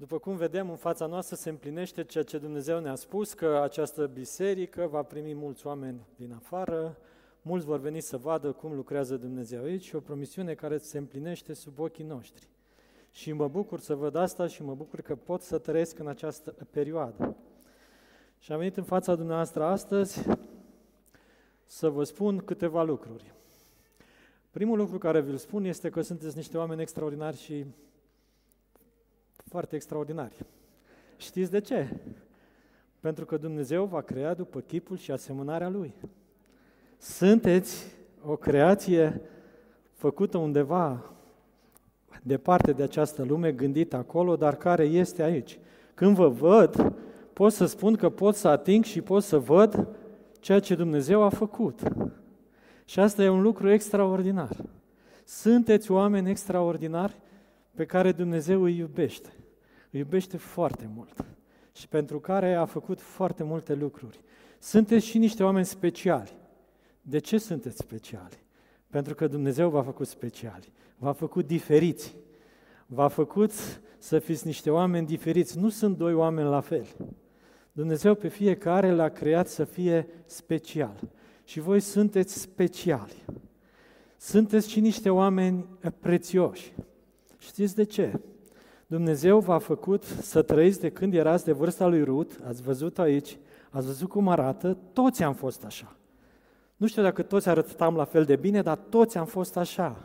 După cum vedem, în fața noastră se împlinește ceea ce Dumnezeu ne-a spus, că această biserică va primi mulți oameni din afară, mulți vor veni să vadă cum lucrează Dumnezeu aici și o promisiune care se împlinește sub ochii noștri. Și mă bucur să văd asta și mă bucur că pot să trăiesc în această perioadă. Și am venit în fața dumneavoastră astăzi să vă spun câteva lucruri. Primul lucru care vi-l spun este că sunteți niște oameni extraordinari și foarte extraordinari. Știți de ce? Pentru că Dumnezeu va crea după chipul și asemănarea Lui. Sunteți o creație făcută undeva departe de această lume, gândită acolo, dar care este aici. Când vă văd, pot să spun că pot să ating și pot să văd ceea ce Dumnezeu a făcut. Și asta e un lucru extraordinar. Sunteți oameni extraordinari pe care Dumnezeu îi iubește. Îi iubește foarte mult și pentru care a făcut foarte multe lucruri. Sunteți și niște oameni speciali. De ce sunteți speciali? Pentru că Dumnezeu v-a făcut speciali, v-a făcut diferiți, v-a făcut să fiți niște oameni diferiți. Nu sunt doi oameni la fel. Dumnezeu pe fiecare l-a creat să fie special. Și voi sunteți speciali. Sunteți și niște oameni prețioși. Știți de ce? Dumnezeu v-a făcut să trăiți de când erați de vârsta lui Rut, ați văzut aici, ați văzut cum arată, toți am fost așa. Nu știu dacă toți arătam la fel de bine, dar toți am fost așa.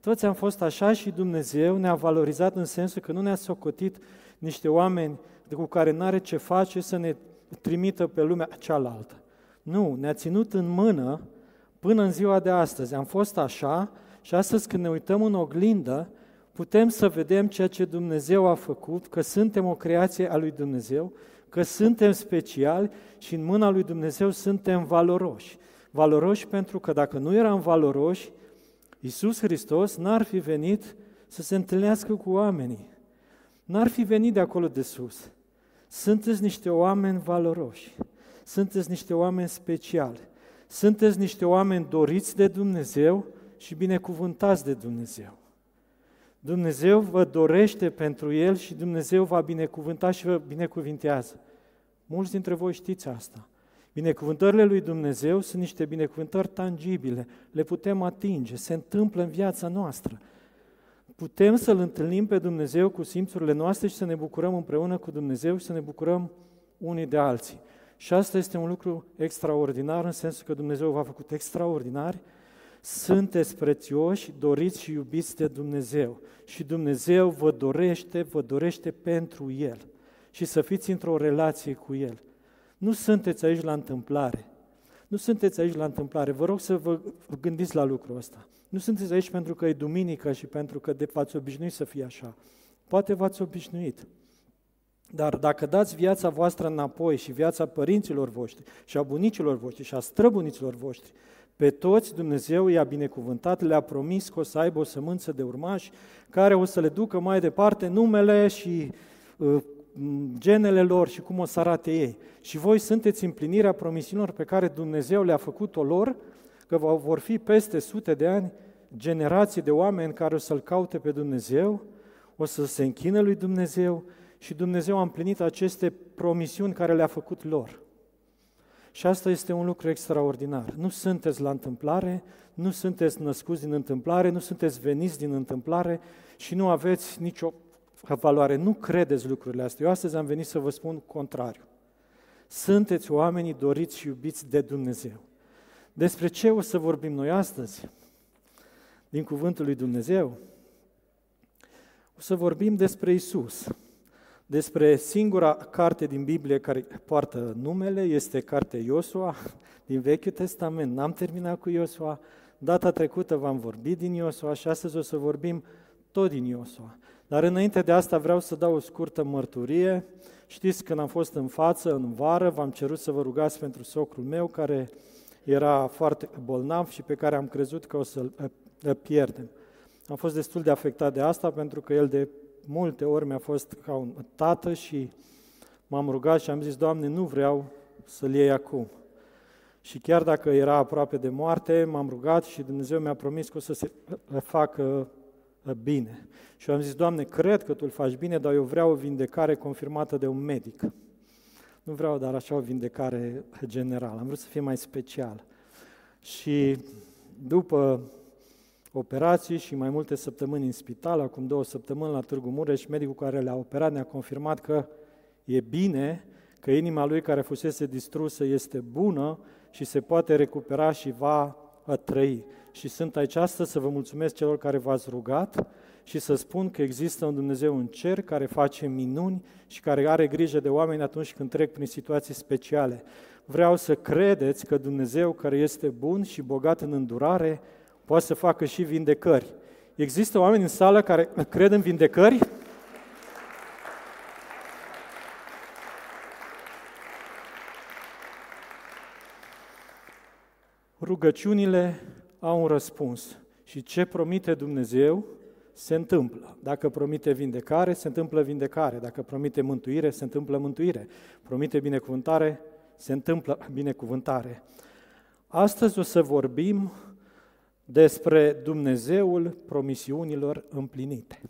Toți am fost așa și Dumnezeu ne-a valorizat în sensul că nu ne-a socotit niște oameni cu care nu are ce face să ne trimită pe lumea cealaltă. Nu, ne-a ținut în mână până în ziua de astăzi. Am fost așa și astăzi când ne uităm în oglindă, putem să vedem ceea ce Dumnezeu a făcut, că suntem o creație a lui Dumnezeu, că suntem speciali și în mâna lui Dumnezeu suntem valoroși. Valoroși pentru că dacă nu eram valoroși, Iisus Hristos n-ar fi venit să se întâlnească cu oamenii. N-ar fi venit de acolo de sus. Sunteți niște oameni valoroși. Sunteți niște oameni speciali. Sunteți niște oameni doriți de Dumnezeu și binecuvântați de Dumnezeu. Dumnezeu vă dorește pentru El și Dumnezeu va binecuvânta și vă binecuvintează. Mulți dintre voi știți asta. Binecuvântările lui Dumnezeu sunt niște binecuvântări tangibile, le putem atinge, se întâmplă în viața noastră. Putem să-L întâlnim pe Dumnezeu cu simțurile noastre și să ne bucurăm împreună cu Dumnezeu și să ne bucurăm unii de alții. Și asta este un lucru extraordinar, în sensul că Dumnezeu v-a făcut extraordinari, sunteți prețioși, doriți și iubiți de Dumnezeu. Și Dumnezeu vă dorește, vă dorește pentru El. Și să fiți într-o relație cu El. Nu sunteți aici la întâmplare. Nu sunteți aici la întâmplare. Vă rog să vă gândiți la lucrul ăsta. Nu sunteți aici pentru că e duminică și pentru că de v-ați obișnuit să fie așa. Poate v-ați obișnuit. Dar dacă dați viața voastră înapoi și viața părinților voștri și a bunicilor voștri și a străbunicilor voștri, pe toți Dumnezeu i-a binecuvântat, le-a promis că o să aibă o sămânță de urmași care o să le ducă mai departe numele și uh, genele lor și cum o să arate ei. Și voi sunteți împlinirea promisiunilor pe care Dumnezeu le-a făcut-o lor, că vor fi peste sute de ani generații de oameni care o să-L caute pe Dumnezeu, o să se închine lui Dumnezeu și Dumnezeu a împlinit aceste promisiuni care le-a făcut lor. Și asta este un lucru extraordinar. Nu sunteți la întâmplare, nu sunteți născuți din întâmplare, nu sunteți veniți din întâmplare și nu aveți nicio valoare. Nu credeți lucrurile astea. Eu astăzi am venit să vă spun contrariu. Sunteți oamenii doriți și iubiți de Dumnezeu. Despre ce o să vorbim noi astăzi? Din cuvântul lui Dumnezeu? O să vorbim despre Isus despre singura carte din Biblie care poartă numele, este cartea Iosua din Vechiul Testament. N-am terminat cu Iosua, data trecută v-am vorbit din Iosua și astăzi o să vorbim tot din Iosua. Dar înainte de asta vreau să dau o scurtă mărturie. Știți, când am fost în față, în vară, v-am cerut să vă rugați pentru socrul meu, care era foarte bolnav și pe care am crezut că o să-l pierdem. Am fost destul de afectat de asta, pentru că el de multe ori mi-a fost ca un tată și m-am rugat și am zis, Doamne, nu vreau să-l iei acum. Și chiar dacă era aproape de moarte, m-am rugat și Dumnezeu mi-a promis că o să se facă bine. Și eu am zis, Doamne, cred că Tu îl faci bine, dar eu vreau o vindecare confirmată de un medic. Nu vreau dar așa o vindecare generală, am vrut să fie mai special. Și după operații și mai multe săptămâni în spital, acum două săptămâni la Târgu Mureș, medicul care le-a operat ne-a confirmat că e bine, că inima lui care fusese distrusă este bună și se poate recupera și va trăi. Și sunt aici astăzi să vă mulțumesc celor care v-ați rugat și să spun că există un Dumnezeu în cer care face minuni și care are grijă de oameni atunci când trec prin situații speciale. Vreau să credeți că Dumnezeu care este bun și bogat în îndurare poate să facă și vindecări. Există oameni în sală care cred în vindecări? Rugăciunile au un răspuns. Și ce promite Dumnezeu, se întâmplă. Dacă promite vindecare, se întâmplă vindecare. Dacă promite mântuire, se întâmplă mântuire. Promite binecuvântare, se întâmplă binecuvântare. Astăzi o să vorbim despre Dumnezeul promisiunilor împlinite.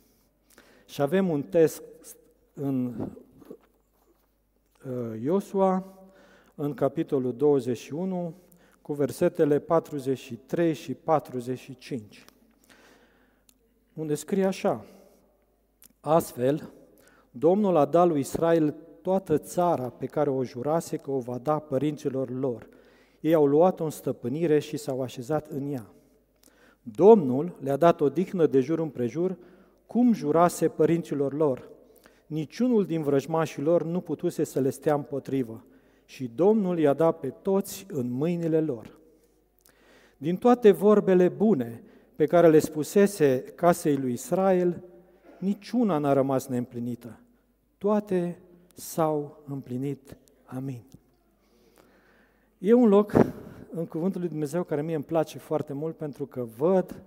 Și avem un text în uh, Iosua, în capitolul 21, cu versetele 43 și 45, unde scrie așa, Astfel, Domnul a dat lui Israel toată țara pe care o jurase că o va da părinților lor. Ei au luat-o în stăpânire și s-au așezat în ea. Domnul le-a dat o dihnă de jur împrejur, cum jurase părinților lor. Niciunul din vrăjmașii lor nu putuse să le stea împotrivă și Domnul i-a dat pe toți în mâinile lor. Din toate vorbele bune pe care le spusese casei lui Israel, niciuna n-a rămas neîmplinită. Toate s-au împlinit. Amin. E un loc în Cuvântul lui Dumnezeu care mie îmi place foarte mult pentru că văd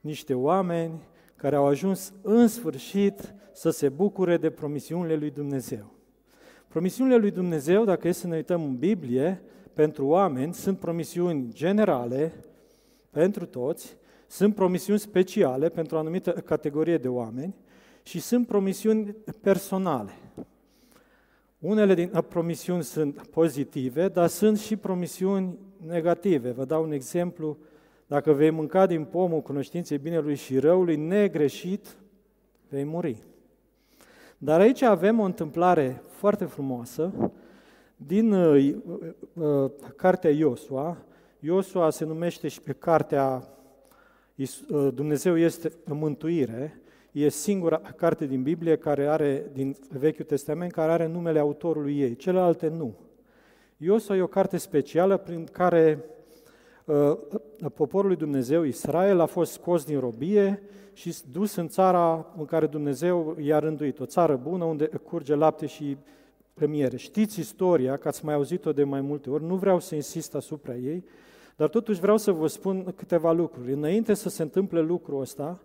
niște oameni care au ajuns în sfârșit să se bucure de promisiunile lui Dumnezeu. Promisiunile lui Dumnezeu, dacă e să ne uităm în Biblie, pentru oameni sunt promisiuni generale pentru toți, sunt promisiuni speciale pentru o anumită categorie de oameni și sunt promisiuni personale. Unele din promisiuni sunt pozitive, dar sunt și promisiuni negative. Vă dau un exemplu. Dacă vei mânca din pomul cunoștinței binelui și răului, negreșit, vei muri. Dar aici avem o întâmplare foarte frumoasă din uh, uh, cartea Iosua. Iosua se numește și pe cartea uh, Dumnezeu este mântuire. E singura carte din Biblie care are, din Vechiul Testament, care are numele autorului ei. Celelalte nu. Iosua e o carte specială prin care uh, poporul lui Dumnezeu, Israel, a fost scos din robie și dus în țara în care Dumnezeu i-a rânduit, o țară bună unde curge lapte și miere. Știți istoria, că ați mai auzit-o de mai multe ori, nu vreau să insist asupra ei, dar totuși vreau să vă spun câteva lucruri. Înainte să se întâmple lucrul ăsta,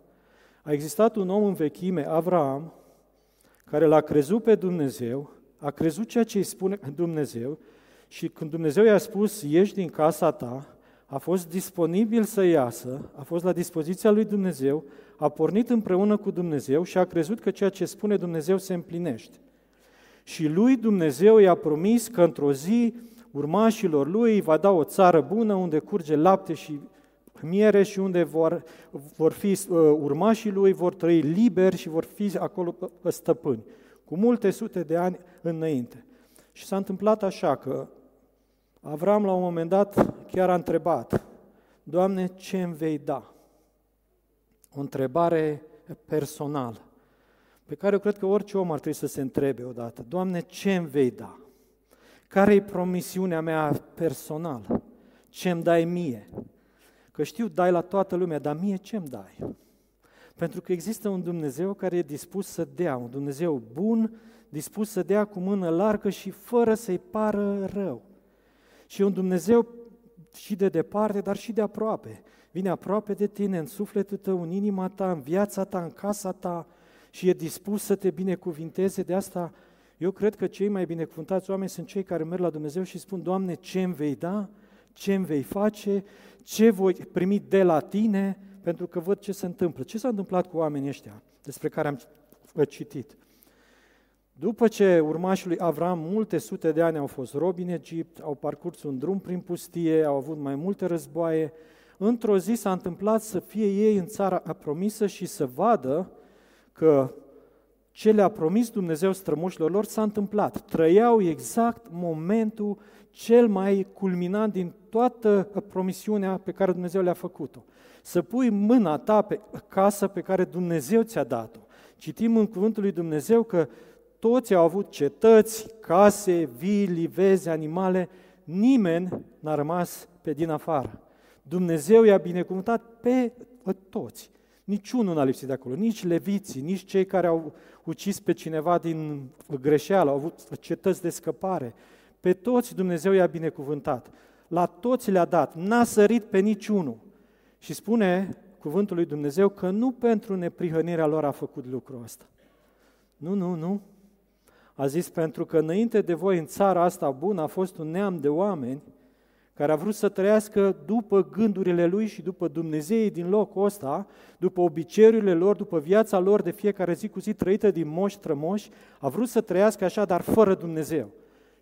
a existat un om în vechime, Avram, care l-a crezut pe Dumnezeu, a crezut ceea ce îi spune Dumnezeu și când Dumnezeu i-a spus, ieși din casa ta, a fost disponibil să iasă, a fost la dispoziția lui Dumnezeu, a pornit împreună cu Dumnezeu și a crezut că ceea ce spune Dumnezeu se împlinește. Și lui Dumnezeu i-a promis că într-o zi urmașilor lui va da o țară bună unde curge lapte și miere și unde vor, vor fi uh, urmașii lui, vor trăi liberi și vor fi acolo stăpâni, cu multe sute de ani înainte. Și s-a întâmplat așa că Avram la un moment dat chiar a întrebat, Doamne, ce îmi vei da? O întrebare personală, pe care eu cred că orice om ar trebui să se întrebe odată. Doamne, ce îmi vei da? Care e promisiunea mea personală? Ce îmi dai mie? Că știu, dai la toată lumea, dar mie ce îmi dai? Pentru că există un Dumnezeu care e dispus să dea, un Dumnezeu bun, dispus să dea cu mână largă și fără să-i pară rău. Și un Dumnezeu și de departe, dar și de aproape. Vine aproape de tine, în sufletul tău, în inima ta, în viața ta, în casa ta și e dispus să te binecuvinteze. De asta eu cred că cei mai binecuvântați oameni sunt cei care merg la Dumnezeu și spun, Doamne, ce îmi vei da? Ce îmi vei face? Ce voi primi de la Tine? pentru că văd ce se întâmplă. Ce s-a întâmplat cu oamenii ăștia despre care am citit? După ce urmașii lui Avram multe sute de ani au fost robi în Egipt, au parcurs un drum prin pustie, au avut mai multe războaie, într-o zi s-a întâmplat să fie ei în țara promisă și să vadă că ce le-a promis Dumnezeu strămoșilor lor s-a întâmplat. Trăiau exact momentul cel mai culminant din toată promisiunea pe care Dumnezeu le-a făcut-o. Să pui mâna ta pe casă pe care Dumnezeu ți-a dat-o. Citim în cuvântul lui Dumnezeu că toți au avut cetăți, case, vii, livezi, animale, nimeni n-a rămas pe din afară. Dumnezeu i-a binecuvântat pe toți. Niciunul n-a lipsit de acolo, nici leviții, nici cei care au ucis pe cineva din greșeală, au avut cetăți de scăpare. Pe toți Dumnezeu i-a binecuvântat. La toți le-a dat, n-a sărit pe niciunul. Și spune cuvântul lui Dumnezeu că nu pentru neprihănirea lor a făcut lucrul ăsta. Nu, nu, nu. A zis pentru că înainte de voi în țara asta bună a fost un neam de oameni care a vrut să trăiască după gândurile lui și după Dumnezeii din locul ăsta, după obiceiurile lor, după viața lor de fiecare zi cu zi trăită din moși trămoși, a vrut să trăiască așa, dar fără Dumnezeu.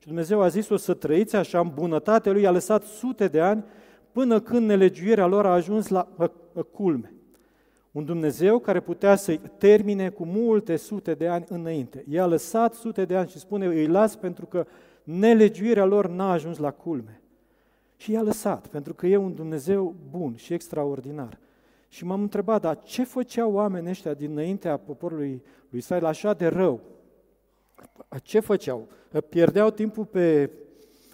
Și Dumnezeu a zis o să trăiți așa, în bunătate lui a lăsat sute de ani, până când nelegiuirea lor a ajuns la culme. Un Dumnezeu care putea să-i termine cu multe sute de ani înainte. I-a lăsat sute de ani și spune, îi las pentru că nelegiuirea lor n-a ajuns la culme. Și i-a lăsat, pentru că e un Dumnezeu bun și extraordinar. Și m-am întrebat, dar ce făceau oamenii ăștia dinaintea poporului lui Israel așa de rău? Ce făceau? Pierdeau timpul pe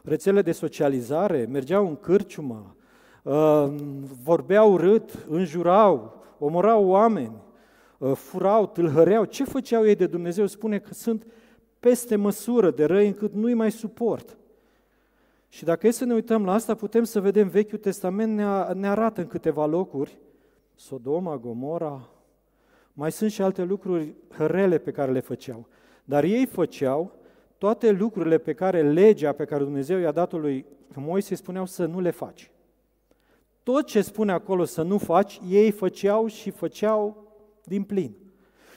rețele de socializare, mergeau în cârciumă, uh, vorbeau rât, înjurau, omorau oameni, uh, furau, tâlhăreau. Ce făceau ei de Dumnezeu? Spune că sunt peste măsură de răi încât nu-i mai suport. Și dacă e să ne uităm la asta, putem să vedem Vechiul Testament ne, ne arată în câteva locuri, Sodoma, Gomora, mai sunt și alte lucruri rele pe care le făceau. Dar ei făceau toate lucrurile pe care legea pe care Dumnezeu i-a dat lui Moise spuneau să nu le faci. Tot ce spune acolo să nu faci, ei făceau și făceau din plin.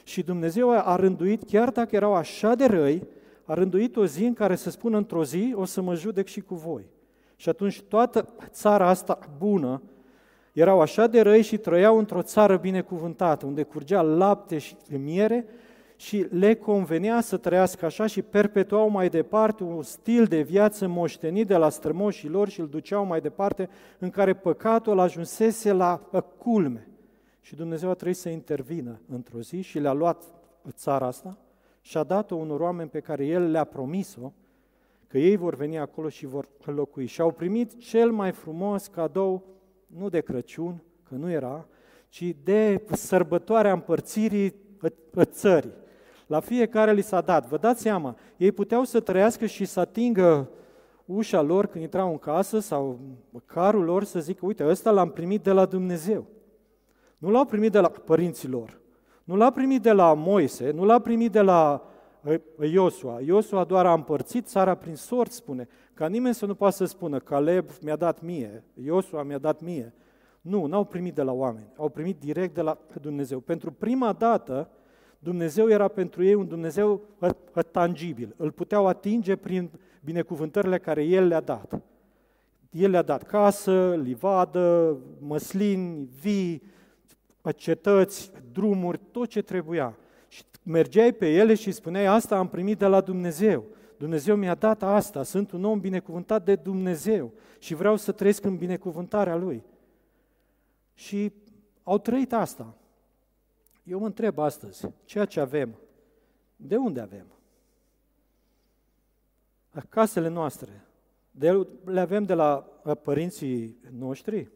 Și Dumnezeu a rânduit, chiar dacă erau așa de răi, a rânduit o zi în care să spună într-o zi, o să mă judec și cu voi. Și atunci toată țara asta bună erau așa de răi și trăiau într-o țară binecuvântată, unde curgea lapte și miere și le convenea să trăiască așa și perpetuau mai departe un stil de viață moștenit de la strămoșii lor și îl duceau mai departe în care păcatul ajunsese la culme. Și Dumnezeu a trebuit să intervină într-o zi și le-a luat țara asta și a dat-o unor oameni pe care El le-a promis-o, că ei vor veni acolo și vor locui. Și au primit cel mai frumos cadou, nu de Crăciun, că nu era, ci de sărbătoarea împărțirii țării. La fiecare li s-a dat. Vă dați seama, ei puteau să trăiască și să atingă ușa lor când intrau în casă sau carul lor să zică, uite, ăsta l-am primit de la Dumnezeu. Nu l-au primit de la părinții lor. Nu l-a primit de la Moise, nu l-a primit de la Iosua. Iosua doar a împărțit țara prin sort, spune. Ca nimeni să nu poată să spună, Caleb mi-a dat mie, Iosua mi-a dat mie. Nu, n-au primit de la oameni, au primit direct de la Dumnezeu. Pentru prima dată, Dumnezeu era pentru ei un Dumnezeu tangibil. Îl puteau atinge prin binecuvântările care El le-a dat. El le-a dat casă, livadă, măslini, vii, cetăți, drumuri, tot ce trebuia. Și mergeai pe ele și spuneai, asta am primit de la Dumnezeu. Dumnezeu mi-a dat asta, sunt un om binecuvântat de Dumnezeu și vreau să trăiesc în binecuvântarea Lui. Și au trăit asta. Eu mă întreb astăzi, ceea ce avem, de unde avem? Casele noastre, de, le avem de la părinții noștri?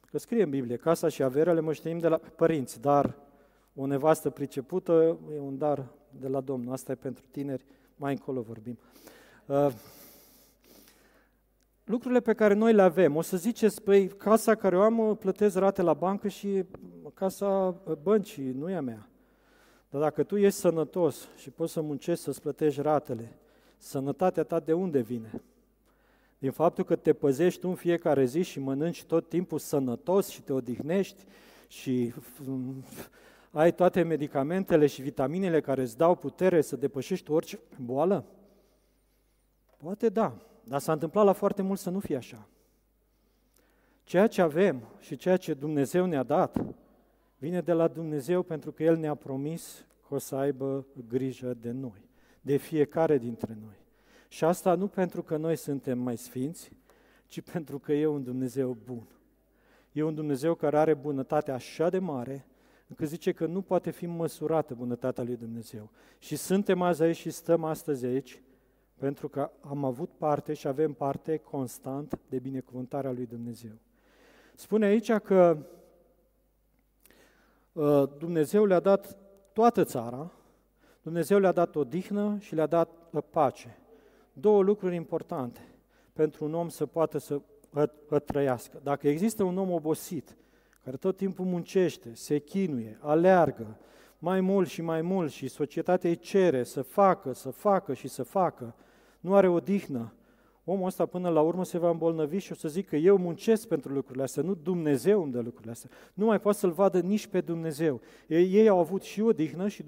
Că scrie în Biblie, casa și averea le moștenim de la părinți, dar o nevastă pricepută e un dar de la Domnul. Asta e pentru tineri, mai încolo vorbim. Uh, lucrurile pe care noi le avem, o să ziceți, păi, casa care o am, plătesc rate la bancă și casa băncii nu e a mea. Dar dacă tu ești sănătos și poți să muncești să-ți plătești ratele, sănătatea ta de unde vine? din faptul că te păzești tu în fiecare zi și mănânci tot timpul sănătos și te odihnești și mm, ai toate medicamentele și vitaminele care îți dau putere să depășești orice boală? Poate da, dar s-a întâmplat la foarte mult să nu fie așa. Ceea ce avem și ceea ce Dumnezeu ne-a dat vine de la Dumnezeu pentru că El ne-a promis că o să aibă grijă de noi, de fiecare dintre noi. Și asta nu pentru că noi suntem mai sfinți, ci pentru că e un Dumnezeu bun. E un Dumnezeu care are bunătate așa de mare, încât zice că nu poate fi măsurată bunătatea lui Dumnezeu. Și suntem azi aici și stăm astăzi aici, pentru că am avut parte și avem parte constant de binecuvântarea lui Dumnezeu. Spune aici că uh, Dumnezeu le-a dat toată țara, Dumnezeu le-a dat odihnă și le-a dat uh, pace. Două lucruri importante pentru un om să poată să trăiască. Dacă există un om obosit, care tot timpul muncește, se chinuie, aleargă, mai mult și mai mult și societatea îi cere să facă, să facă și să facă, nu are odihnă, omul ăsta până la urmă se va îmbolnăvi și o să zică eu muncesc pentru lucrurile astea, nu Dumnezeu îmi dă lucrurile astea. Nu mai poate să-L vadă nici pe Dumnezeu. Ei, ei au avut și odihnă și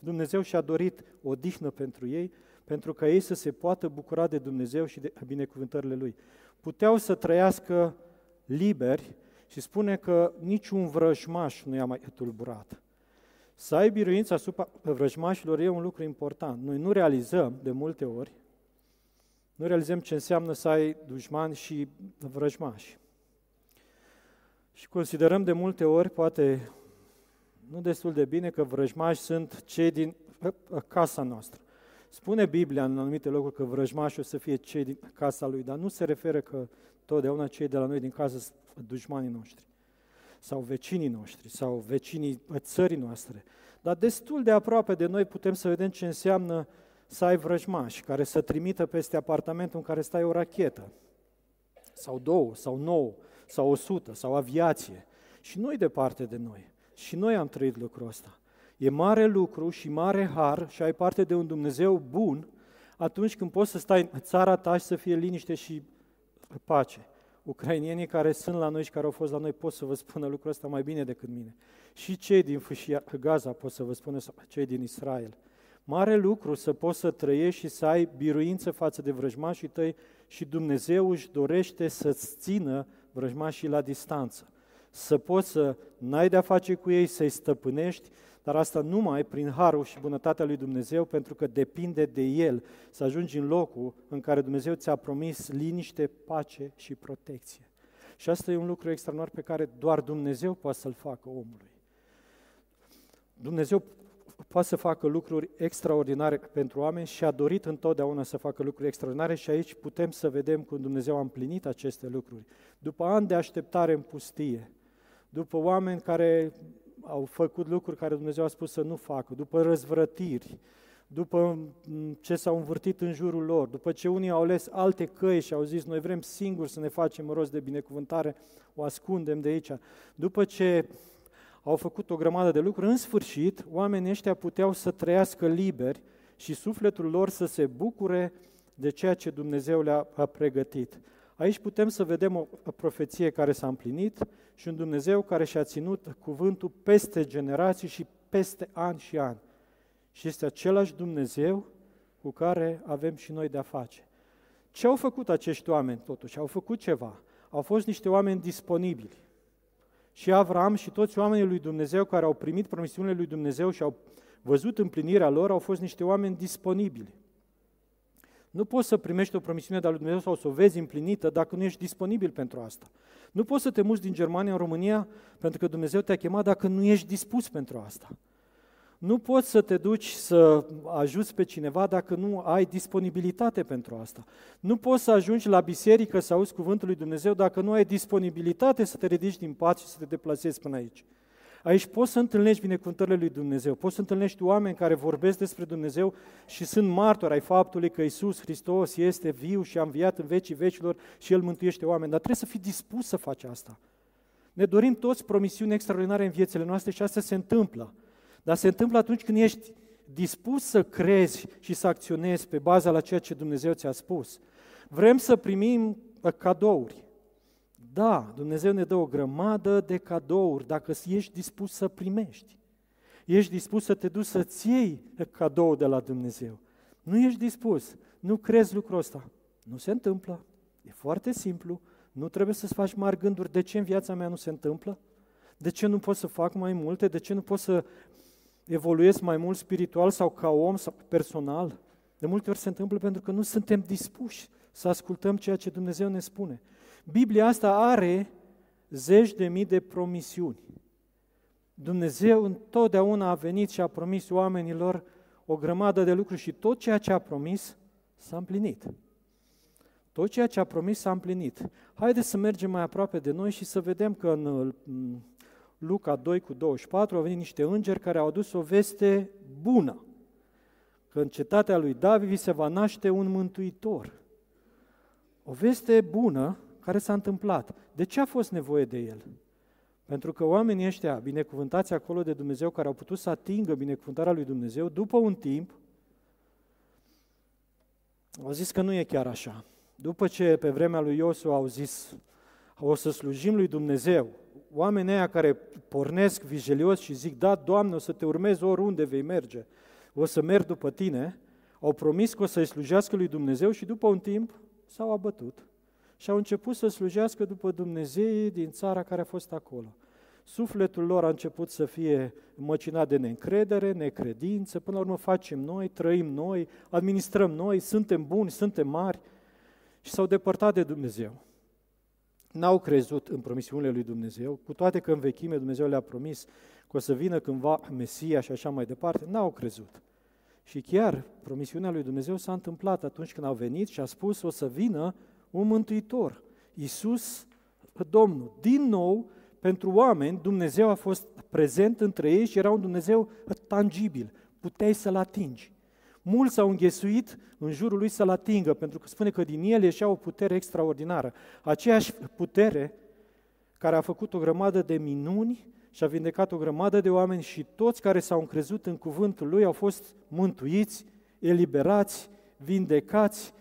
Dumnezeu și-a dorit odihnă pentru ei, pentru ca ei să se poată bucura de Dumnezeu și de binecuvântările Lui. Puteau să trăiască liberi și spune că niciun vrăjmaș nu i-a mai tulburat. Să ai biruință asupra vrăjmașilor e un lucru important. Noi nu realizăm de multe ori, nu realizăm ce înseamnă să ai dușmani și vrăjmași. Și considerăm de multe ori, poate nu destul de bine, că vrăjmași sunt cei din casa noastră. Spune Biblia în anumite locuri că vrăjmașii o să fie cei din casa lui, dar nu se referă că totdeauna cei de la noi din casă sunt dușmanii noștri sau vecinii noștri sau vecinii țării noastre. Dar destul de aproape de noi putem să vedem ce înseamnă să ai vrăjmași care să trimită peste apartamentul în care stai o rachetă sau două, sau nouă, sau o sută, sau aviație. Și nu departe de noi. Și noi am trăit lucrul ăsta. E mare lucru și mare har și ai parte de un Dumnezeu bun atunci când poți să stai în țara ta și să fie liniște și pace. Ucrainienii care sunt la noi și care au fost la noi pot să vă spună lucrul ăsta mai bine decât mine. Și cei din Fâșia Gaza pot să vă spună, sau cei din Israel. Mare lucru să poți să trăiești și să ai biruință față de vrăjmașii tăi și Dumnezeu își dorește să-ți țină vrăjmașii la distanță. Să poți să n-ai de-a face cu ei, să-i stăpânești, dar asta numai prin harul și bunătatea lui Dumnezeu, pentru că depinde de El să ajungi în locul în care Dumnezeu ți-a promis liniște, pace și protecție. Și asta e un lucru extraordinar pe care doar Dumnezeu poate să-l facă omului. Dumnezeu poate să facă lucruri extraordinare pentru oameni și a dorit întotdeauna să facă lucruri extraordinare și aici putem să vedem cum Dumnezeu a împlinit aceste lucruri. După ani de așteptare în pustie, după oameni care au făcut lucruri care Dumnezeu a spus să nu facă, după răzvrătiri, după ce s-au învârtit în jurul lor, după ce unii au ales alte căi și au zis noi vrem singuri să ne facem rost de binecuvântare, o ascundem de aici, după ce au făcut o grămadă de lucruri, în sfârșit, oamenii ăștia puteau să trăiască liberi și sufletul lor să se bucure de ceea ce Dumnezeu le-a pregătit. Aici putem să vedem o, o profeție care s-a împlinit și un Dumnezeu care și-a ținut cuvântul peste generații și peste ani și ani. Și este același Dumnezeu cu care avem și noi de-a face. Ce au făcut acești oameni totuși? Au făcut ceva. Au fost niște oameni disponibili. Și Avram și toți oamenii lui Dumnezeu care au primit promisiunile lui Dumnezeu și au văzut împlinirea lor, au fost niște oameni disponibili. Nu poți să primești o promisiune de la lui Dumnezeu sau să o vezi împlinită dacă nu ești disponibil pentru asta. Nu poți să te muți din Germania în România pentru că Dumnezeu te-a chemat dacă nu ești dispus pentru asta. Nu poți să te duci să ajuți pe cineva dacă nu ai disponibilitate pentru asta. Nu poți să ajungi la biserică să auzi cuvântul lui Dumnezeu dacă nu ai disponibilitate să te ridici din pat și să te deplasezi până aici. Aici poți să întâlnești binecuvântările lui Dumnezeu, poți să întâlnești oameni care vorbesc despre Dumnezeu și sunt martori ai faptului că Isus Hristos este viu și a înviat în vecii vecilor și El mântuiește oameni. Dar trebuie să fii dispus să faci asta. Ne dorim toți promisiuni extraordinare în viețile noastre și asta se întâmplă. Dar se întâmplă atunci când ești dispus să crezi și să acționezi pe baza la ceea ce Dumnezeu ți-a spus. Vrem să primim cadouri. Da, Dumnezeu ne dă o grămadă de cadouri dacă ești dispus să primești. Ești dispus să te duci să-ți iei cadou de la Dumnezeu. Nu ești dispus, nu crezi lucrul ăsta. Nu se întâmplă. E foarte simplu. Nu trebuie să-ți faci mari gânduri. De ce în viața mea nu se întâmplă? De ce nu pot să fac mai multe? De ce nu pot să evoluez mai mult spiritual sau ca om sau personal? De multe ori se întâmplă pentru că nu suntem dispuși să ascultăm ceea ce Dumnezeu ne spune. Biblia asta are zeci de mii de promisiuni. Dumnezeu întotdeauna a venit și a promis oamenilor o grămadă de lucruri și tot ceea ce a promis s-a împlinit. Tot ceea ce a promis s-a împlinit. Haideți să mergem mai aproape de noi și să vedem că în Luca 2 cu 24 au venit niște îngeri care au adus o veste bună. Că în cetatea lui David se va naște un mântuitor. O veste bună care s-a întâmplat. De ce a fost nevoie de el? Pentru că oamenii ăștia, binecuvântați acolo de Dumnezeu, care au putut să atingă binecuvântarea lui Dumnezeu, după un timp, au zis că nu e chiar așa. După ce pe vremea lui Iosu au zis, o să slujim lui Dumnezeu, oamenii aia care pornesc vigilios și zic, da, Doamne, o să te urmez oriunde vei merge, o să merg după tine, au promis că o să-i slujească lui Dumnezeu și după un timp s-au abătut și au început să slujească după Dumnezei din țara care a fost acolo. Sufletul lor a început să fie măcinat de neîncredere, necredință, până la urmă facem noi, trăim noi, administrăm noi, suntem buni, suntem mari și s-au depărtat de Dumnezeu. N-au crezut în promisiunile lui Dumnezeu, cu toate că în vechime Dumnezeu le-a promis că o să vină cândva Mesia și așa mai departe, n-au crezut. Și chiar promisiunea lui Dumnezeu s-a întâmplat atunci când au venit și a spus o să vină un mântuitor. Iisus, Domnul. Din nou, pentru oameni, Dumnezeu a fost prezent între ei și era un Dumnezeu tangibil. Puteai să-L atingi. Mulți s-au înghesuit în jurul lui să-L atingă, pentru că spune că din el ieșea o putere extraordinară. Aceeași putere care a făcut o grămadă de minuni și a vindecat o grămadă de oameni și toți care s-au încrezut în cuvântul lui au fost mântuiți, eliberați, vindecați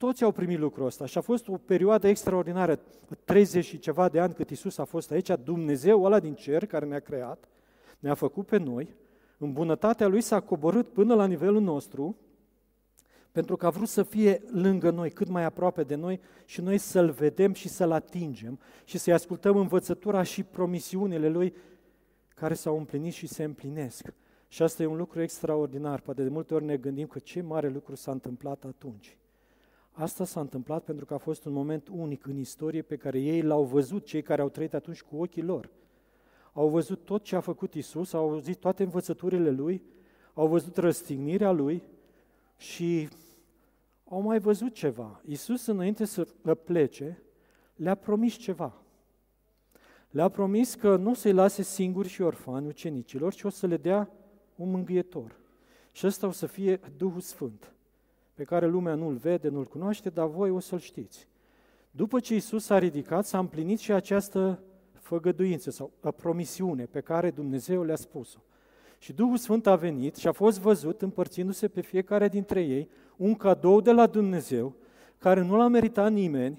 toți au primit lucrul ăsta și a fost o perioadă extraordinară, 30 și ceva de ani cât Isus a fost aici, Dumnezeu ăla din cer care ne-a creat, ne-a făcut pe noi, în bunătatea Lui s-a coborât până la nivelul nostru, pentru că a vrut să fie lângă noi, cât mai aproape de noi și noi să-L vedem și să-L atingem și să-i ascultăm învățătura și promisiunile Lui care s-au împlinit și se împlinesc. Și asta e un lucru extraordinar. Poate de multe ori ne gândim că ce mare lucru s-a întâmplat atunci. Asta s-a întâmplat pentru că a fost un moment unic în istorie pe care ei l-au văzut, cei care au trăit atunci cu ochii lor. Au văzut tot ce a făcut Isus, au auzit toate învățăturile Lui, au văzut răstignirea Lui și au mai văzut ceva. Isus, înainte să plece, le-a promis ceva. Le-a promis că nu o să-i lase singuri și orfani ucenicilor, ci o să le dea un mângâietor. Și ăsta o să fie Duhul Sfânt pe care lumea nu-l vede, nu-l cunoaște, dar voi o să-l știți. După ce Isus s-a ridicat, s-a împlinit și această făgăduință sau promisiune pe care Dumnezeu le-a spus-o. Și Duhul Sfânt a venit și a fost văzut împărțindu-se pe fiecare dintre ei un cadou de la Dumnezeu care nu l-a meritat nimeni,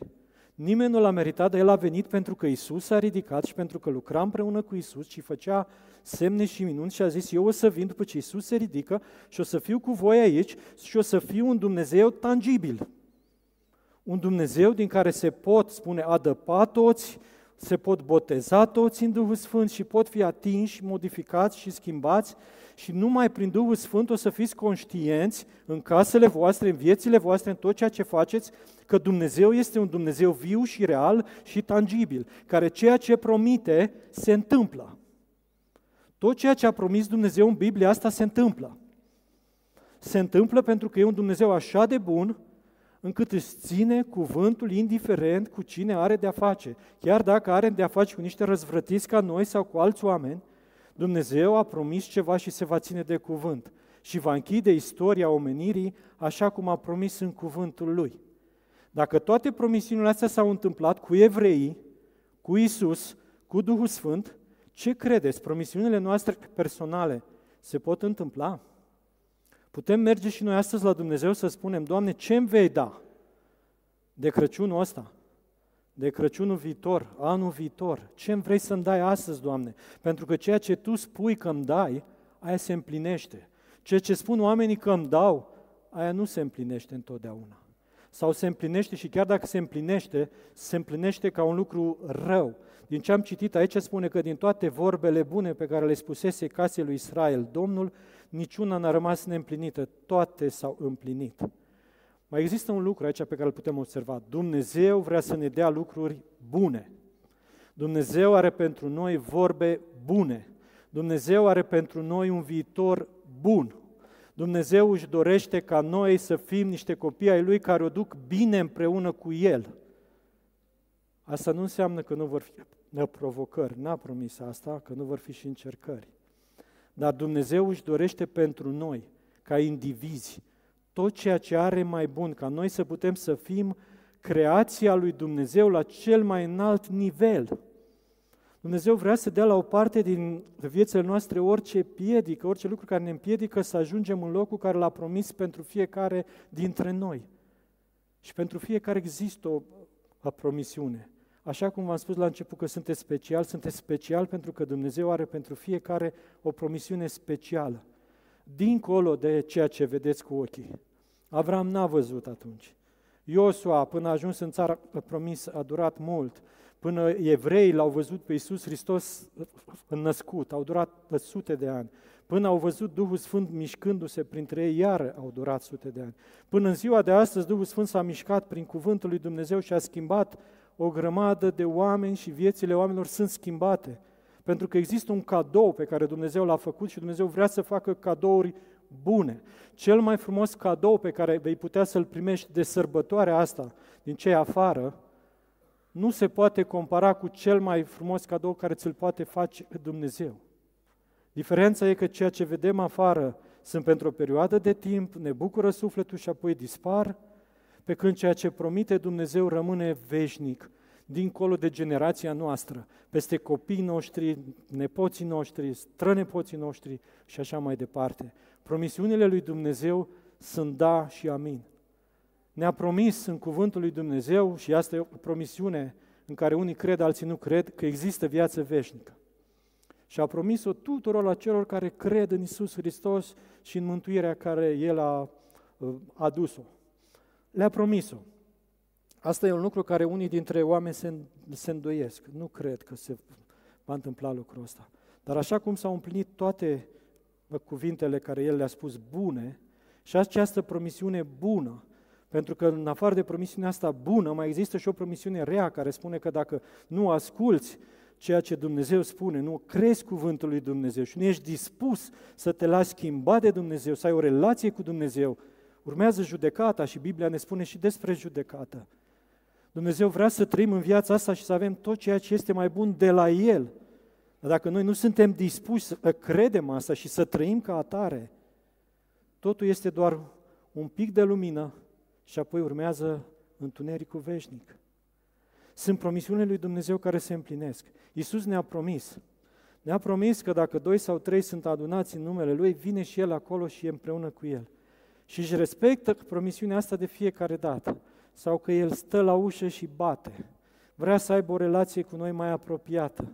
nimeni nu l-a meritat, dar el a venit pentru că Isus s-a ridicat și pentru că lucra împreună cu Isus și făcea semne și minuni și a zis, eu o să vin după ce Isus se ridică și o să fiu cu voi aici și o să fiu un Dumnezeu tangibil. Un Dumnezeu din care se pot, spune, adăpa toți, se pot boteza toți în Duhul Sfânt și pot fi atinși, modificați și schimbați și numai prin Duhul Sfânt o să fiți conștienți în casele voastre, în viețile voastre, în tot ceea ce faceți, că Dumnezeu este un Dumnezeu viu și real și tangibil, care ceea ce promite se întâmplă. Tot ceea ce a promis Dumnezeu în Biblie, asta se întâmplă. Se întâmplă pentru că e un Dumnezeu așa de bun, încât își ține cuvântul indiferent cu cine are de-a face. Chiar dacă are de-a face cu niște răzvrătiți ca noi sau cu alți oameni, Dumnezeu a promis ceva și se va ține de cuvânt și va închide istoria omenirii așa cum a promis în cuvântul Lui. Dacă toate promisiunile astea s-au întâmplat cu evreii, cu Isus, cu Duhul Sfânt, ce credeți? Promisiunile noastre personale se pot întâmpla? Putem merge și noi astăzi la Dumnezeu să spunem, Doamne, ce îmi vei da de Crăciunul ăsta? de Crăciunul viitor, anul viitor. Ce îmi vrei să-mi dai astăzi, Doamne? Pentru că ceea ce Tu spui că îmi dai, aia se împlinește. Ceea ce spun oamenii că îmi dau, aia nu se împlinește întotdeauna. Sau se împlinește și chiar dacă se împlinește, se împlinește ca un lucru rău. Din ce am citit aici spune că din toate vorbele bune pe care le spusese casei lui Israel, Domnul, niciuna n-a rămas neîmplinită, toate s-au împlinit. Mai există un lucru aici pe care îl putem observa. Dumnezeu vrea să ne dea lucruri bune. Dumnezeu are pentru noi vorbe bune. Dumnezeu are pentru noi un viitor bun. Dumnezeu își dorește ca noi să fim niște copii ai Lui care o duc bine împreună cu El. Asta nu înseamnă că nu vor fi provocări. N-a promis asta, că nu vor fi și încercări. Dar Dumnezeu își dorește pentru noi, ca indivizi, tot ceea ce are mai bun, ca noi să putem să fim creația lui Dumnezeu la cel mai înalt nivel. Dumnezeu vrea să dea la o parte din viețile noastre orice piedică, orice lucru care ne împiedică să ajungem în locul care l-a promis pentru fiecare dintre noi. Și pentru fiecare există o, o promisiune. Așa cum v-am spus la început că sunteți special, sunteți special pentru că Dumnezeu are pentru fiecare o promisiune specială. Dincolo de ceea ce vedeți cu ochii. Avram n-a văzut atunci. Iosua, până a ajuns în țara promis, a durat mult. Până evrei l-au văzut pe Iisus Hristos născut, au durat sute de ani. Până au văzut Duhul Sfânt mișcându-se printre ei, iar au durat sute de ani. Până în ziua de astăzi, Duhul Sfânt s-a mișcat prin cuvântul lui Dumnezeu și a schimbat o grămadă de oameni și viețile oamenilor sunt schimbate. Pentru că există un cadou pe care Dumnezeu l-a făcut și Dumnezeu vrea să facă cadouri bune. Cel mai frumos cadou pe care vei putea să-l primești de sărbătoarea asta, din cei afară, nu se poate compara cu cel mai frumos cadou care ți-l poate face Dumnezeu. Diferența e că ceea ce vedem afară sunt pentru o perioadă de timp, ne bucură sufletul și apoi dispar, pe când ceea ce promite Dumnezeu rămâne veșnic, dincolo de generația noastră, peste copiii noștri, nepoții noștri, strănepoții noștri și așa mai departe. Promisiunile lui Dumnezeu sunt da și amin. Ne-a promis în cuvântul lui Dumnezeu, și asta e o promisiune în care unii cred, alții nu cred, că există viață veșnică. Și a promis-o tuturor la celor care cred în Isus Hristos și în mântuirea care El a uh, adus-o. Le-a promis-o. Asta e un lucru care unii dintre oameni se, se îndoiesc. Nu cred că se va întâmpla lucrul ăsta. Dar așa cum s-au împlinit toate cuvintele care El le-a spus bune, și această promisiune bună, pentru că în afară de promisiunea asta bună, mai există și o promisiune rea care spune că dacă nu asculți ceea ce Dumnezeu spune, nu crezi cuvântul lui Dumnezeu și nu ești dispus să te lași schimba de Dumnezeu, să ai o relație cu Dumnezeu, urmează judecata și Biblia ne spune și despre judecată. Dumnezeu vrea să trăim în viața asta și să avem tot ceea ce este mai bun de la El. Dar dacă noi nu suntem dispuși să credem asta și să trăim ca atare, totul este doar un pic de lumină și apoi urmează întunericul veșnic. Sunt promisiunile lui Dumnezeu care se împlinesc. Iisus ne-a promis. Ne-a promis că dacă doi sau trei sunt adunați în numele Lui, vine și El acolo și e împreună cu El. Și își respectă promisiunea asta de fiecare dată. Sau că El stă la ușă și bate. Vrea să aibă o relație cu noi mai apropiată,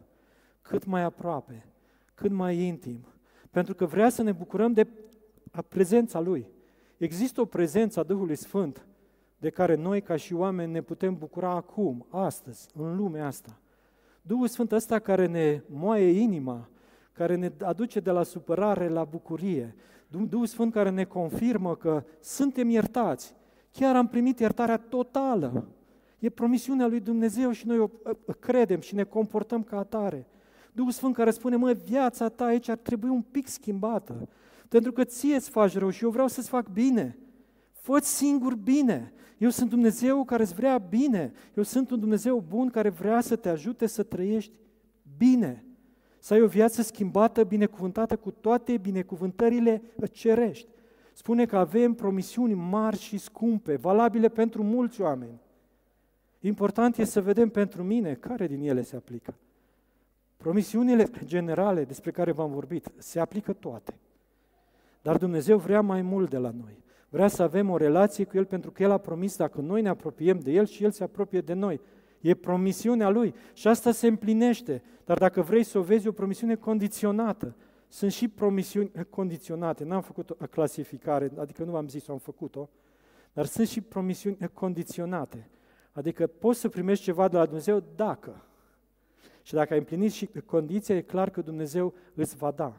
cât mai aproape, cât mai intim. Pentru că vrea să ne bucurăm de prezența Lui. Există o prezență a Duhului Sfânt de care noi, ca și oameni, ne putem bucura acum, astăzi, în lumea asta. Duhul Sfânt ăsta care ne moaie inima, care ne aduce de la supărare la bucurie, Duhul Sfânt care ne confirmă că suntem iertați, chiar am primit iertarea totală. E promisiunea lui Dumnezeu și noi o credem și ne comportăm ca atare. Duhul Sfânt care spune, mă, viața ta aici ar trebui un pic schimbată. Pentru că ție îți faci rău și eu vreau să-ți fac bine. fă singur bine. Eu sunt Dumnezeu care îți vrea bine. Eu sunt un Dumnezeu bun care vrea să te ajute să trăiești bine. Să ai o viață schimbată, binecuvântată cu toate binecuvântările cerești. Spune că avem promisiuni mari și scumpe, valabile pentru mulți oameni. Important este să vedem pentru mine care din ele se aplică. Promisiunile generale despre care v-am vorbit se aplică toate. Dar Dumnezeu vrea mai mult de la noi. Vrea să avem o relație cu El pentru că El a promis dacă noi ne apropiem de El și El se apropie de noi. E promisiunea Lui și asta se împlinește. Dar dacă vrei să o vezi, e o promisiune condiționată. Sunt și promisiuni condiționate. N-am făcut o clasificare, adică nu v-am zis, am făcut-o, dar sunt și promisiuni condiționate. Adică poți să primești ceva de la Dumnezeu dacă. Și dacă ai împlinit și condiția, e clar că Dumnezeu îți va da.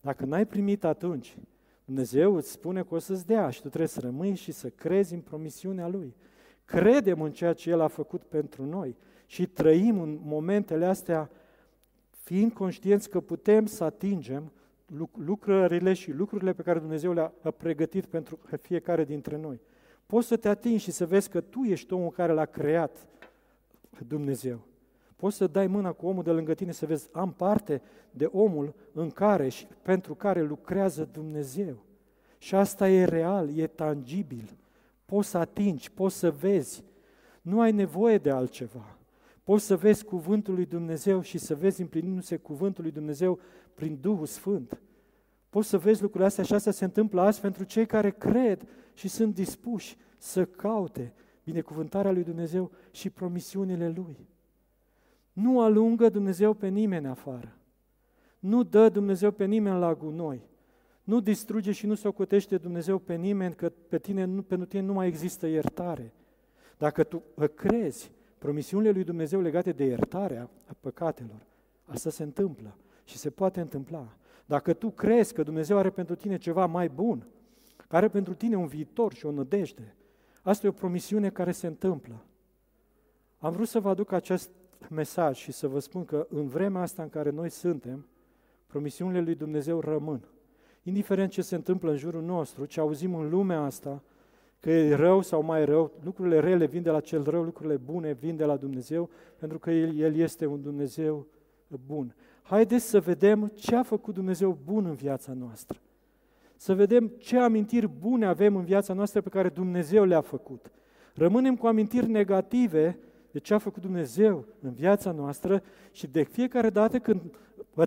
Dacă n-ai primit atunci, Dumnezeu îți spune că o să-ți dea și tu trebuie să rămâi și să crezi în promisiunea Lui. Credem în ceea ce El a făcut pentru noi și trăim în momentele astea fiind conștienți că putem să atingem lucrările și lucrurile pe care Dumnezeu le-a pregătit pentru fiecare dintre noi. Poți să te atingi și să vezi că tu ești omul care l-a creat Dumnezeu. Poți să dai mâna cu omul de lângă tine să vezi, am parte de omul în care și pentru care lucrează Dumnezeu. Și asta e real, e tangibil. Poți să atingi, poți să vezi. Nu ai nevoie de altceva. Poți să vezi cuvântul lui Dumnezeu și să vezi împlinindu-se cuvântul lui Dumnezeu prin Duhul Sfânt. Poți să vezi lucrurile astea și asta se întâmplă azi pentru cei care cred și sunt dispuși să caute binecuvântarea lui Dumnezeu și promisiunile Lui. Nu alungă Dumnezeu pe nimeni afară. Nu dă Dumnezeu pe nimeni la gunoi. Nu distruge și nu socotește Dumnezeu pe nimeni că pe tine, pentru tine nu mai există iertare. Dacă tu crezi promisiunile lui Dumnezeu legate de iertarea a păcatelor, asta se întâmplă și se poate întâmpla. Dacă tu crezi că Dumnezeu are pentru tine ceva mai bun, care are pentru tine un viitor și o nădejde, asta e o promisiune care se întâmplă. Am vrut să vă aduc acest mesaj și să vă spun că în vremea asta în care noi suntem, promisiunile lui Dumnezeu rămân. Indiferent ce se întâmplă în jurul nostru, ce auzim în lumea asta, că e rău sau mai rău, lucrurile rele vin de la cel rău, lucrurile bune vin de la Dumnezeu, pentru că El, El este un Dumnezeu bun. Haideți să vedem ce a făcut Dumnezeu bun în viața noastră. Să vedem ce amintiri bune avem în viața noastră pe care Dumnezeu le-a făcut. Rămânem cu amintiri negative de ce a făcut Dumnezeu în viața noastră și de fiecare dată când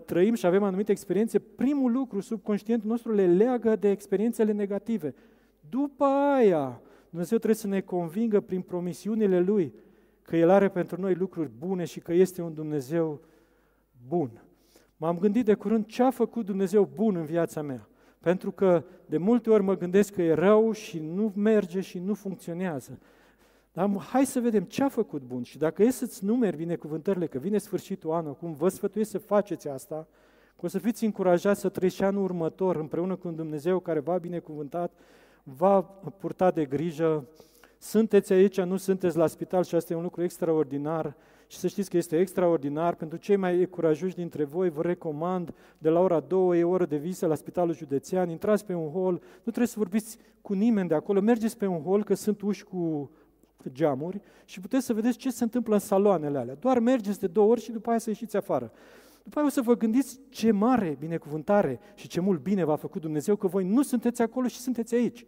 trăim și avem anumite experiențe, primul lucru subconștientul nostru le leagă de experiențele negative. După aia, Dumnezeu trebuie să ne convingă prin promisiunile Lui că El are pentru noi lucruri bune și că este un Dumnezeu bun. M-am gândit de curând ce a făcut Dumnezeu bun în viața mea. Pentru că de multe ori mă gândesc că e rău și nu merge și nu funcționează. Dar hai să vedem ce a făcut bun și dacă e să-ți numeri binecuvântările, că vine sfârșitul anului, cum vă sfătuiesc să faceți asta, că o să fiți încurajați să trăiți anul următor împreună cu un Dumnezeu care v-a binecuvântat, va purta de grijă, sunteți aici, nu sunteți la spital și asta e un lucru extraordinar. Și să știți că este extraordinar. Pentru cei mai curajoși dintre voi, vă recomand, de la ora 2 e oră de visă la Spitalul Județean, intrați pe un hol, nu trebuie să vorbiți cu nimeni de acolo, mergeți pe un hol, că sunt uși cu geamuri și puteți să vedeți ce se întâmplă în saloanele alea. Doar mergeți de două ori și după aia să ieșiți afară. După aia o să vă gândiți ce mare binecuvântare și ce mult bine v-a făcut Dumnezeu că voi nu sunteți acolo și sunteți aici.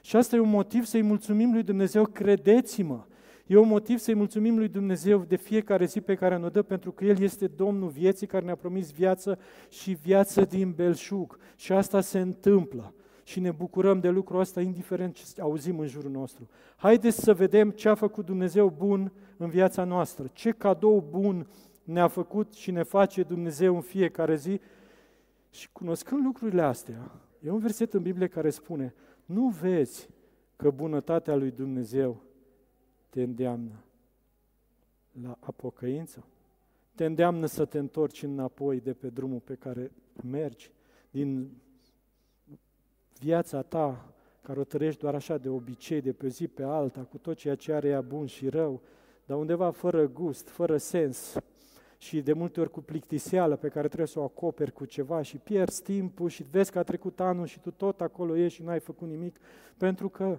Și asta e un motiv să-i mulțumim lui Dumnezeu, credeți-mă. E un motiv să-i mulțumim lui Dumnezeu de fiecare zi pe care ne dă, pentru că El este Domnul vieții care ne-a promis viață și viață din belșug. Și asta se întâmplă și ne bucurăm de lucrul ăsta, indiferent ce auzim în jurul nostru. Haideți să vedem ce a făcut Dumnezeu bun în viața noastră, ce cadou bun ne-a făcut și ne face Dumnezeu în fiecare zi. Și cunoscând lucrurile astea, e un verset în Biblie care spune, nu vezi că bunătatea lui Dumnezeu te îndeamnă la apocăință? Te îndeamnă să te întorci înapoi de pe drumul pe care mergi, din viața ta, care o trăiești doar așa de obicei, de pe o zi pe alta, cu tot ceea ce are ea bun și rău, dar undeva fără gust, fără sens și de multe ori cu plictiseală pe care trebuie să o acoperi cu ceva și pierzi timpul și vezi că a trecut anul și tu tot acolo ești și n-ai făcut nimic, pentru că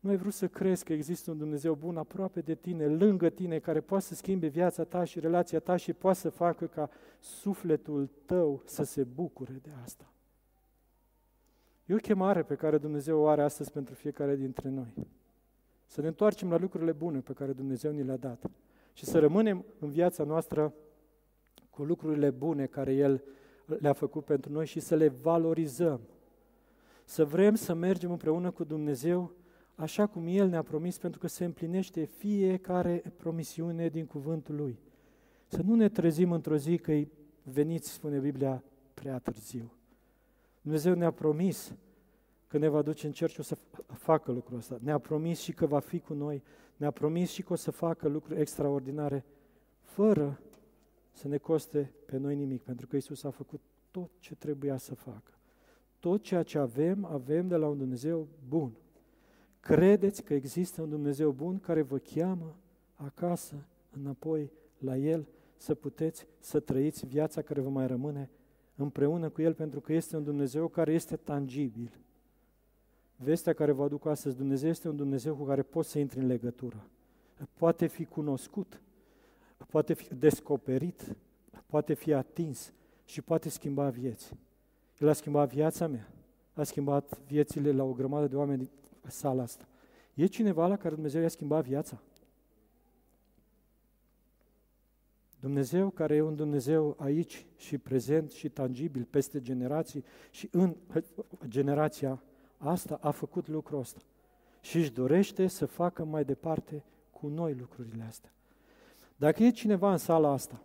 nu ai vrut să crezi că există un Dumnezeu bun aproape de tine, lângă tine, care poate să schimbe viața ta și relația ta și poate să facă ca sufletul tău să se bucure de asta. E o chemare pe care Dumnezeu o are astăzi pentru fiecare dintre noi. Să ne întoarcem la lucrurile bune pe care Dumnezeu ni le-a dat și să rămânem în viața noastră cu lucrurile bune care El le-a făcut pentru noi și să le valorizăm. Să vrem să mergem împreună cu Dumnezeu așa cum El ne-a promis, pentru că se împlinește fiecare promisiune din cuvântul Lui. Să nu ne trezim într-o zi că veniți, spune Biblia, prea târziu. Dumnezeu ne-a promis că ne va duce în cerș și o să facă lucrul ăsta. Ne-a promis și că va fi cu noi. Ne-a promis și că o să facă lucruri extraordinare, fără să ne coste pe noi nimic, pentru că Isus a făcut tot ce trebuia să facă. Tot ceea ce avem, avem de la un Dumnezeu bun. Credeți că există un Dumnezeu bun care vă cheamă acasă, înapoi la El, să puteți să trăiți viața care vă mai rămâne împreună cu El, pentru că este un Dumnezeu care este tangibil. Vestea care vă aduc astăzi, Dumnezeu este un Dumnezeu cu care poți să intri în legătură. Poate fi cunoscut, poate fi descoperit, poate fi atins și poate schimba vieți. El a schimbat viața mea, a schimbat viețile la o grămadă de oameni din sala asta. E cineva la care Dumnezeu i-a schimbat viața? Dumnezeu care e un Dumnezeu aici și prezent și tangibil peste generații și în generația asta a făcut lucrul ăsta. Și își dorește să facă mai departe cu noi lucrurile astea. Dacă e cineva în sala asta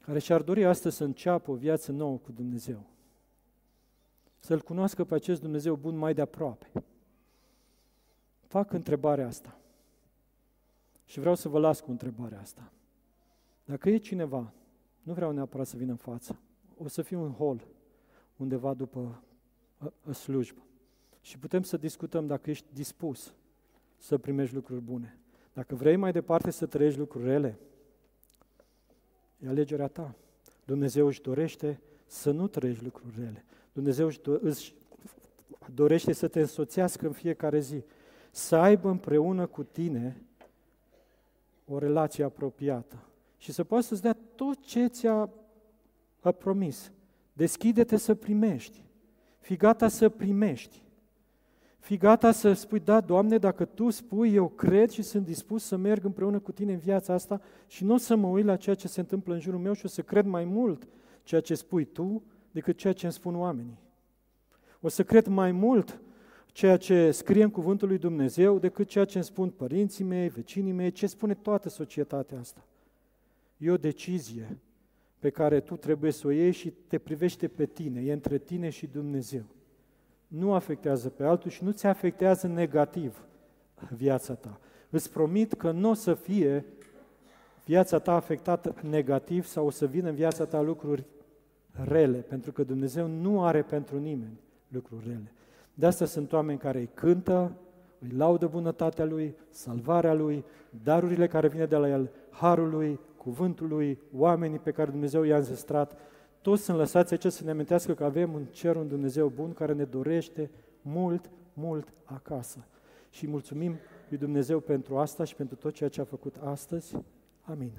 care și-ar dori astăzi să înceapă o viață nouă cu Dumnezeu, să-L cunoască pe acest Dumnezeu bun mai de aproape, fac întrebarea asta. Și vreau să vă las cu întrebarea asta. Dacă e cineva, nu vreau neapărat să vină în față, o să fiu în hol undeva după a, slujbă. Și putem să discutăm dacă ești dispus să primești lucruri bune. Dacă vrei mai departe să trăiești lucruri rele, e alegerea ta. Dumnezeu își dorește să nu trăiești lucruri rele. Dumnezeu își, do- își dorește să te însoțească în fiecare zi, să aibă împreună cu tine o relație apropiată și să poată să-ți dea tot ce ți-a promis. Deschide-te să primești. Fii gata să primești. Fii gata să spui, da, Doamne, dacă Tu spui, eu cred și sunt dispus să merg împreună cu Tine în viața asta și nu o să mă uit la ceea ce se întâmplă în jurul meu și o să cred mai mult ceea ce spui Tu decât ceea ce îmi spun oamenii. O să cred mai mult ceea ce scrie în Cuvântul lui Dumnezeu decât ceea ce îmi spun părinții mei, vecinii mei, ce spune toată societatea asta. E o decizie pe care tu trebuie să o iei și te privește pe tine, e între tine și Dumnezeu. Nu afectează pe altul și nu ți afectează negativ viața ta. Îți promit că nu o să fie viața ta afectată negativ sau o să vină în viața ta lucruri rele, pentru că Dumnezeu nu are pentru nimeni lucruri rele. De asta sunt oameni care îi cântă, îi laudă bunătatea Lui, salvarea Lui, darurile care vine de la El, harul Lui, cuvântul Lui, oamenii pe care Dumnezeu i-a înzestrat, toți sunt lăsați aici să ne amintească că avem în cer un Dumnezeu bun care ne dorește mult, mult acasă. Și mulțumim lui Dumnezeu pentru asta și pentru tot ceea ce a făcut astăzi. Amin.